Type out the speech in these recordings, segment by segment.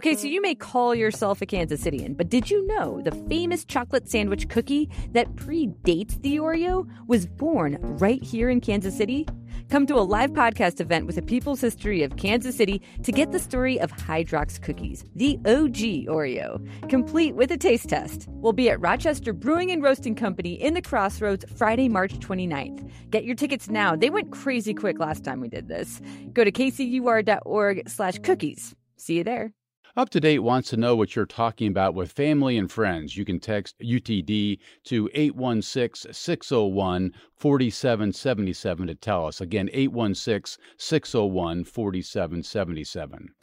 Okay, so you may call yourself a Kansas Citian, but did you know the famous chocolate sandwich cookie that predates the Oreo was born right here in Kansas City? Come to a live podcast event with a people's history of Kansas City to get the story of Hydrox Cookies, the OG Oreo, complete with a taste test. We'll be at Rochester Brewing and Roasting Company in the Crossroads Friday, March 29th. Get your tickets now. They went crazy quick last time we did this. Go to kcur.org slash cookies. See you there. Up to Date wants to know what you're talking about with family and friends. You can text UTD to 816 601 4777 to tell us. Again, 816 601 4777.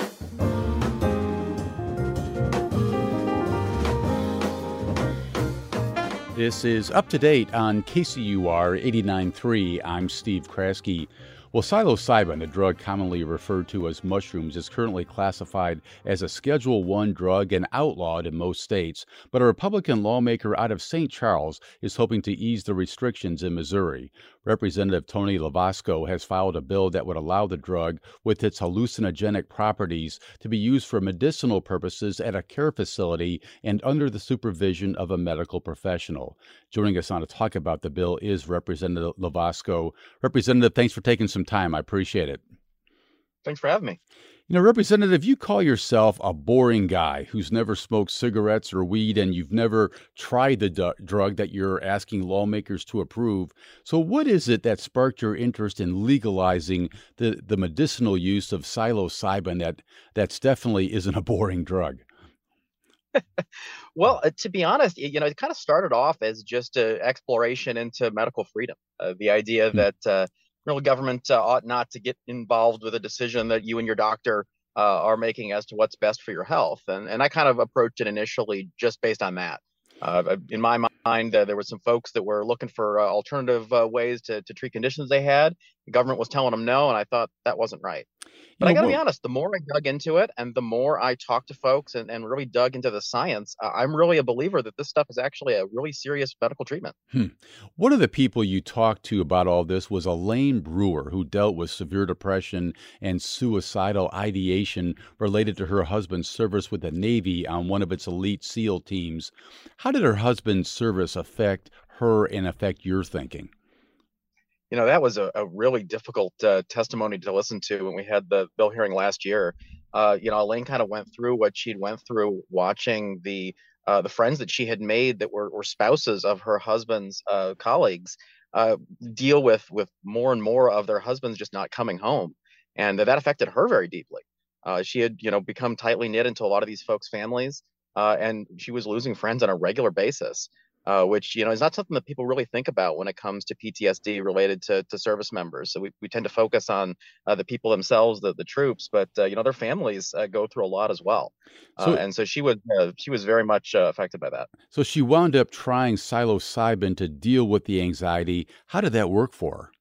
This is Up to Date on KCUR 89.3. I'm Steve Kraske. Well, psilocybin, a drug commonly referred to as mushrooms, is currently classified as a Schedule 1 drug and outlawed in most states, but a Republican lawmaker out of St. Charles is hoping to ease the restrictions in Missouri. Representative Tony Lovasco has filed a bill that would allow the drug, with its hallucinogenic properties, to be used for medicinal purposes at a care facility and under the supervision of a medical professional. Joining us on to talk about the bill is Representative Lovasco. Representative, thanks for taking some time. I appreciate it. Thanks for having me. You know, Representative, you call yourself a boring guy who's never smoked cigarettes or weed and you've never tried the d- drug that you're asking lawmakers to approve. So, what is it that sparked your interest in legalizing the, the medicinal use of psilocybin that that's definitely isn't a boring drug? well, uh, to be honest, you know, it kind of started off as just an exploration into medical freedom. Uh, the idea hmm. that uh, real government uh, ought not to get involved with a decision that you and your doctor uh, are making as to what's best for your health. And and I kind of approached it initially just based on that. Uh, in my mind, uh, there were some folks that were looking for uh, alternative uh, ways to, to treat conditions they had. The government was telling them no, and I thought that wasn't right. But I got to be honest, the more I dug into it and the more I talked to folks and, and really dug into the science, I'm really a believer that this stuff is actually a really serious medical treatment. Hmm. One of the people you talked to about all this was Elaine Brewer, who dealt with severe depression and suicidal ideation related to her husband's service with the Navy on one of its elite SEAL teams. How did her husband's service affect her and affect your thinking? You know that was a, a really difficult uh, testimony to listen to when we had the bill hearing last year. Uh, you know elaine kind of went through what she'd went through watching the uh, the friends that she had made that were, were spouses of her husband's uh, colleagues uh, deal with with more and more of their husbands just not coming home and that affected her very deeply. Uh, she had you know become tightly knit into a lot of these folks families and she was losing friends on a regular basis uh, which you know is not something that people really think about when it comes to PTSD related to, to service members. So we, we tend to focus on uh, the people themselves, the, the troops, but uh, you know their families uh, go through a lot as well. Uh, so, and so she was she was very much affected by that. So she wound up trying psilocybin to deal with the anxiety. How did that work for her?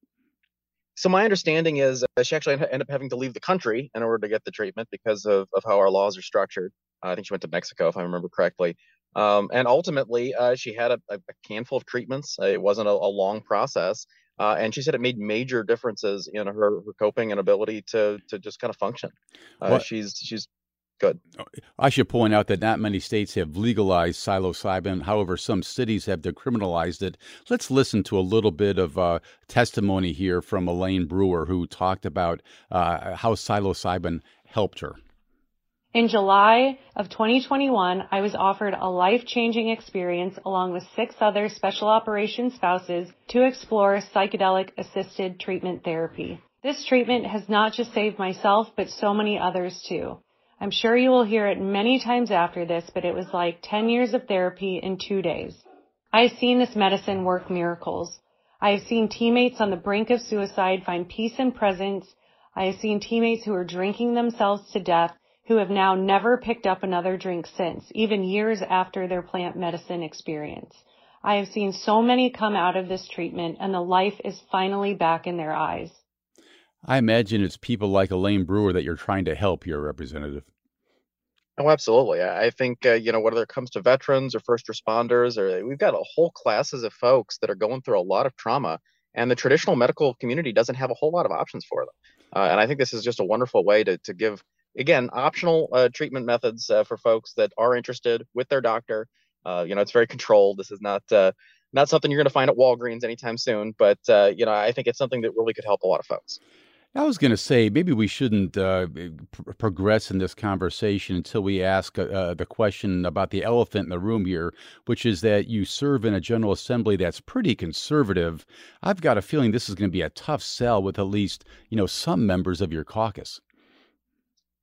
So my understanding is she actually ended up having to leave the country in order to get the treatment because of, of how our laws are structured. I think she went to Mexico, if I remember correctly. Um, and ultimately, uh, she had a, a, handful of treatments. It wasn't a, a long process. Uh, and she said it made major differences in her, her coping and ability to to just kind of function. Uh, she's she's good. Oh, I should point out that not many states have legalized psilocybin. However, some cities have decriminalized it. Let's listen to a little bit of uh, testimony here from Elaine Brewer, who talked about uh, how psilocybin helped her. In July of 2021, I was offered a life-changing experience along with six other special operations spouses to explore psychedelic assisted treatment therapy. This treatment has not just saved myself, but so many others too. I'm sure you will hear it many times after this, but it was like 10 years of therapy in two days. I have seen this medicine work miracles. I have seen teammates on the brink of suicide find peace and presence. I have seen teammates who are drinking themselves to death who have now never picked up another drink since, even years after their plant medicine experience. I have seen so many come out of this treatment and the life is finally back in their eyes. I imagine it's people like Elaine Brewer that you're trying to help your representative. Oh, absolutely. I think, uh, you know, whether it comes to veterans or first responders, or we've got a whole classes of folks that are going through a lot of trauma, and the traditional medical community doesn't have a whole lot of options for them. Uh, and I think this is just a wonderful way to, to give again, optional uh, treatment methods uh, for folks that are interested with their doctor. Uh, you know, it's very controlled. This is not uh, not something you're going to find at Walgreens anytime soon, but uh, you know, I think it's something that really could help a lot of folks. I was going to say maybe we shouldn't uh, pr- progress in this conversation until we ask the question about the elephant in the room here, which is that you serve in a General Assembly that's pretty conservative. I've got a feeling this is going to be a tough sell with at least you know some members of your caucus.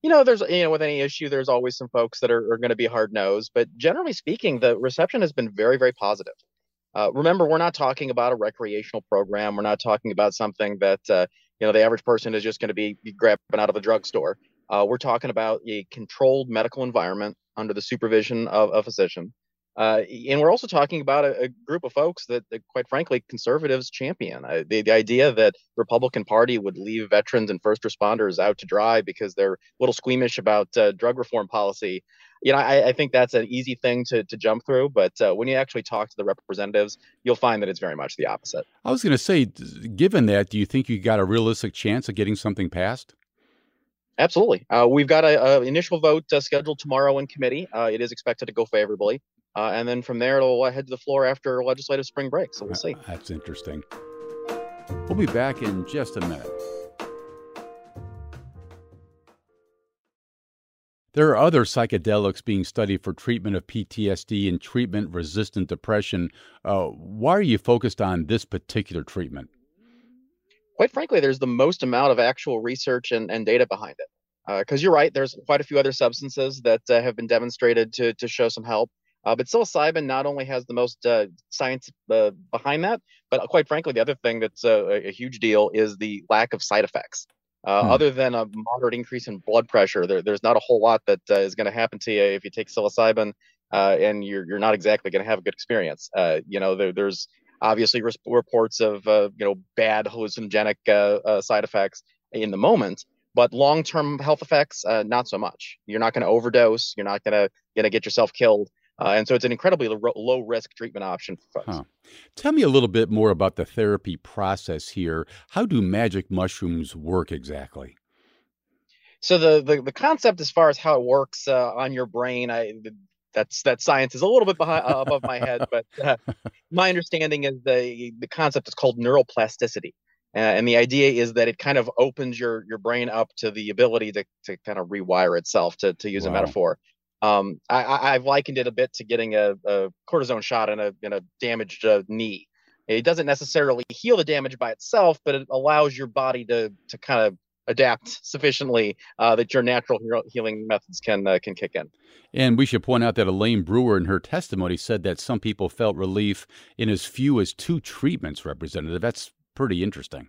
You know, there's you know with any issue, there's always some folks that are, are going to be hard nosed, but generally speaking, the reception has been very very positive. Uh, remember, we're not talking about a recreational program. We're not talking about something that uh, you know the average person is just going to be grabbing out of a drugstore. Uh, we're talking about a controlled medical environment under the supervision of a physician. Uh, and we're also talking about a, a group of folks that, that, quite frankly, conservatives champion. Uh, the, the idea that Republican Party would leave veterans and first responders out to dry because they're a little squeamish about uh, drug reform policy, you know, I, I, think that's an easy thing to, to jump through. But uh, when you actually talk to the representatives, you'll find that it's very much the opposite. I was going to say, given that, do you think you got a realistic chance of getting something passed? Absolutely. Uh, we've got an initial vote uh, scheduled tomorrow in committee. Uh, it is expected to go favorably. Uh, and then from there, it'll head to the floor after legislative spring break. So we'll see. That's interesting. We'll be back in just a minute. There are other psychedelics being studied for treatment of PTSD and treatment resistant depression. Uh, why are you focused on this particular treatment? Quite frankly, there's the most amount of actual research and, and data behind it. Because uh, you're right, there's quite a few other substances that uh, have been demonstrated to, to show some help. Uh, but psilocybin not only has the most uh, science uh, behind that, but quite frankly, the other thing that's a, a huge deal is the lack of side effects. Uh, hmm. Other than a moderate increase in blood pressure, there, there's not a whole lot that uh, is going to happen to you if you take psilocybin, uh, and you're you're not exactly going to have a good experience. Uh, you know, there, there's obviously reports of uh, you know bad hallucinogenic uh, side effects in the moment, but long-term health effects, not so much. You're not going to overdose. You're not going to going to get yourself killed. Uh, and so it's an incredibly low risk treatment option for folks. Huh. Tell me a little bit more about the therapy process here. How do magic mushrooms work exactly? So the the, the concept as far as how it works uh, on your brain, I that's that science is a little bit behind, uh, above my head, but uh, my understanding is the the concept is called neuroplasticity. Uh, and the idea is that it kind of opens your your brain up to the ability to, to kind of rewire itself to, to use wow. a metaphor um, I, have likened it a bit to getting a, a, cortisone shot in a in a damaged uh, knee. It doesn't necessarily heal the damage by itself, but it allows your body to to kind of adapt sufficiently uh, that your natural healing methods can uh, can kick in. And we should point out that Elaine Brewer, in her testimony, said that some people felt relief in as few as two treatments. Representative, that's pretty interesting.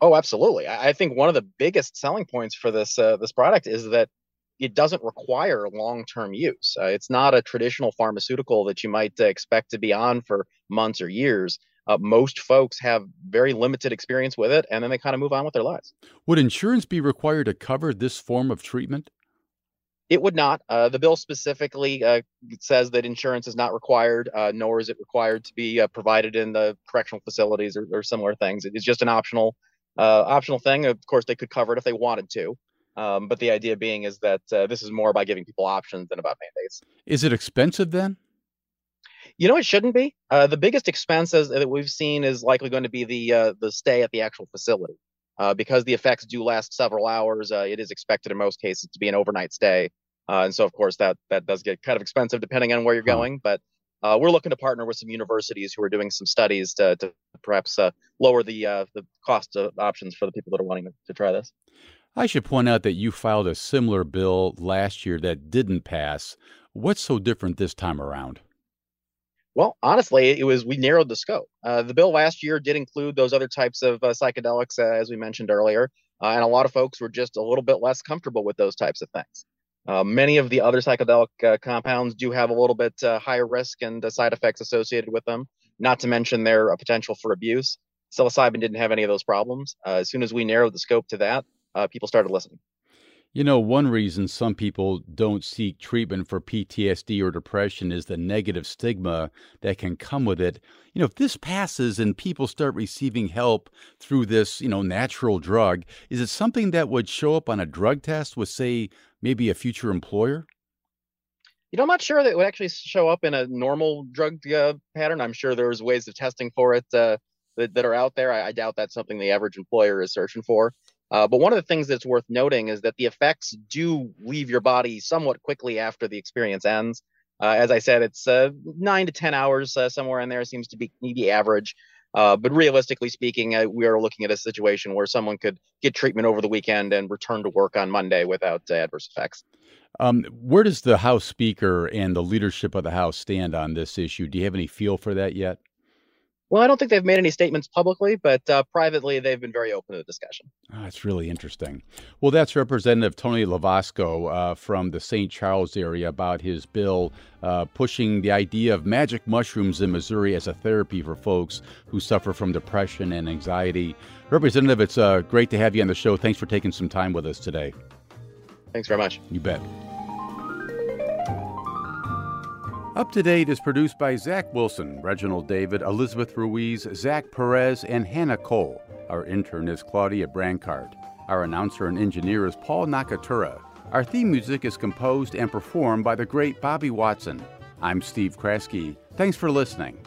Oh, absolutely. I, I think one of the biggest selling points for this uh, this product is that it doesn't require long-term use. Uh, it's not a traditional pharmaceutical that you might uh, expect to be on for months or years. Uh, most folks have very limited experience with it, and then they kind of move on with their lives. Would insurance be required to cover this form of treatment? It would not. Uh, the bill specifically uh, says that insurance is not required, uh, nor is it required to be provided in the correctional facilities or, or similar things. It is just an optional optional thing. Of course, they could cover it if they wanted to. Um, but the idea being is that uh, this is more about giving people options than about mandates. Is it expensive then? You know, it shouldn't be. Uh, the biggest expenses that we've seen is likely going to be the uh, the stay at the actual facility, uh, because the effects do last several hours. Uh, it is expected in most cases to be an overnight stay, uh, and so of course that that does get kind of expensive depending on where you're huh. going. But we're looking to partner with some universities who are doing some studies to, to perhaps lower the the cost of options for the people that are wanting to, to try this. I should point out that you filed a similar bill last year that didn't pass. What's so different this time around? Well, honestly, it was we narrowed the scope. Uh, the bill last year did include those other types of uh, psychedelics, uh, as we mentioned earlier, uh, and a lot of folks were just a little bit less comfortable with those types of things. Uh, many of the other psychedelic uh, compounds do have a little bit higher risk and side effects associated with them, not to mention their potential for abuse. Psilocybin didn't have any of those problems. as soon as we narrowed the scope to that, uh, people started listening. You know, one reason some people don't seek treatment for PTSD or depression is the negative stigma that can come with it. You know, if this passes and people start receiving help through this, you know, natural drug, is it something that would show up on a drug test with, say, maybe a future employer? You know, I'm not sure that it would actually show up in a normal drug uh, pattern. I'm sure there's ways of testing for it uh, that, that are out there. I, I doubt that's something the average employer is searching for. Uh, but one of the things that's worth noting is that the effects do leave your body somewhat quickly after the experience ends. Uh, as I said, it's uh, nine to 10 hours uh, somewhere in there seems to be the average. Uh, but realistically speaking, uh, we are looking at a situation where someone could get treatment over the weekend and return to work on Monday without adverse effects. Um, where does the House Speaker and the leadership of the House stand on this issue? Do you have any feel for that yet? Well, I don't think they've made any statements publicly, but uh, privately they've been very open to the discussion. Oh, that's really interesting. Well, that's Representative Tony Lovasco uh, from the St. Charles area about his bill uh, pushing the idea of magic mushrooms in Missouri as a therapy for folks who suffer from depression and anxiety. Representative, it's uh, great to have you on the show. Thanks for taking some time with us today. Thanks very much. You bet. Up to Date is produced by Zach Wilson, Reginald David, Elizabeth Ruiz, Zach Perez, and Hannah Cole. Our intern is Claudia Brancard. Our announcer and engineer is Paul Nakatura. Our theme music is composed and performed by the great Bobby Watson. I'm Steve Kraske. Thanks for listening.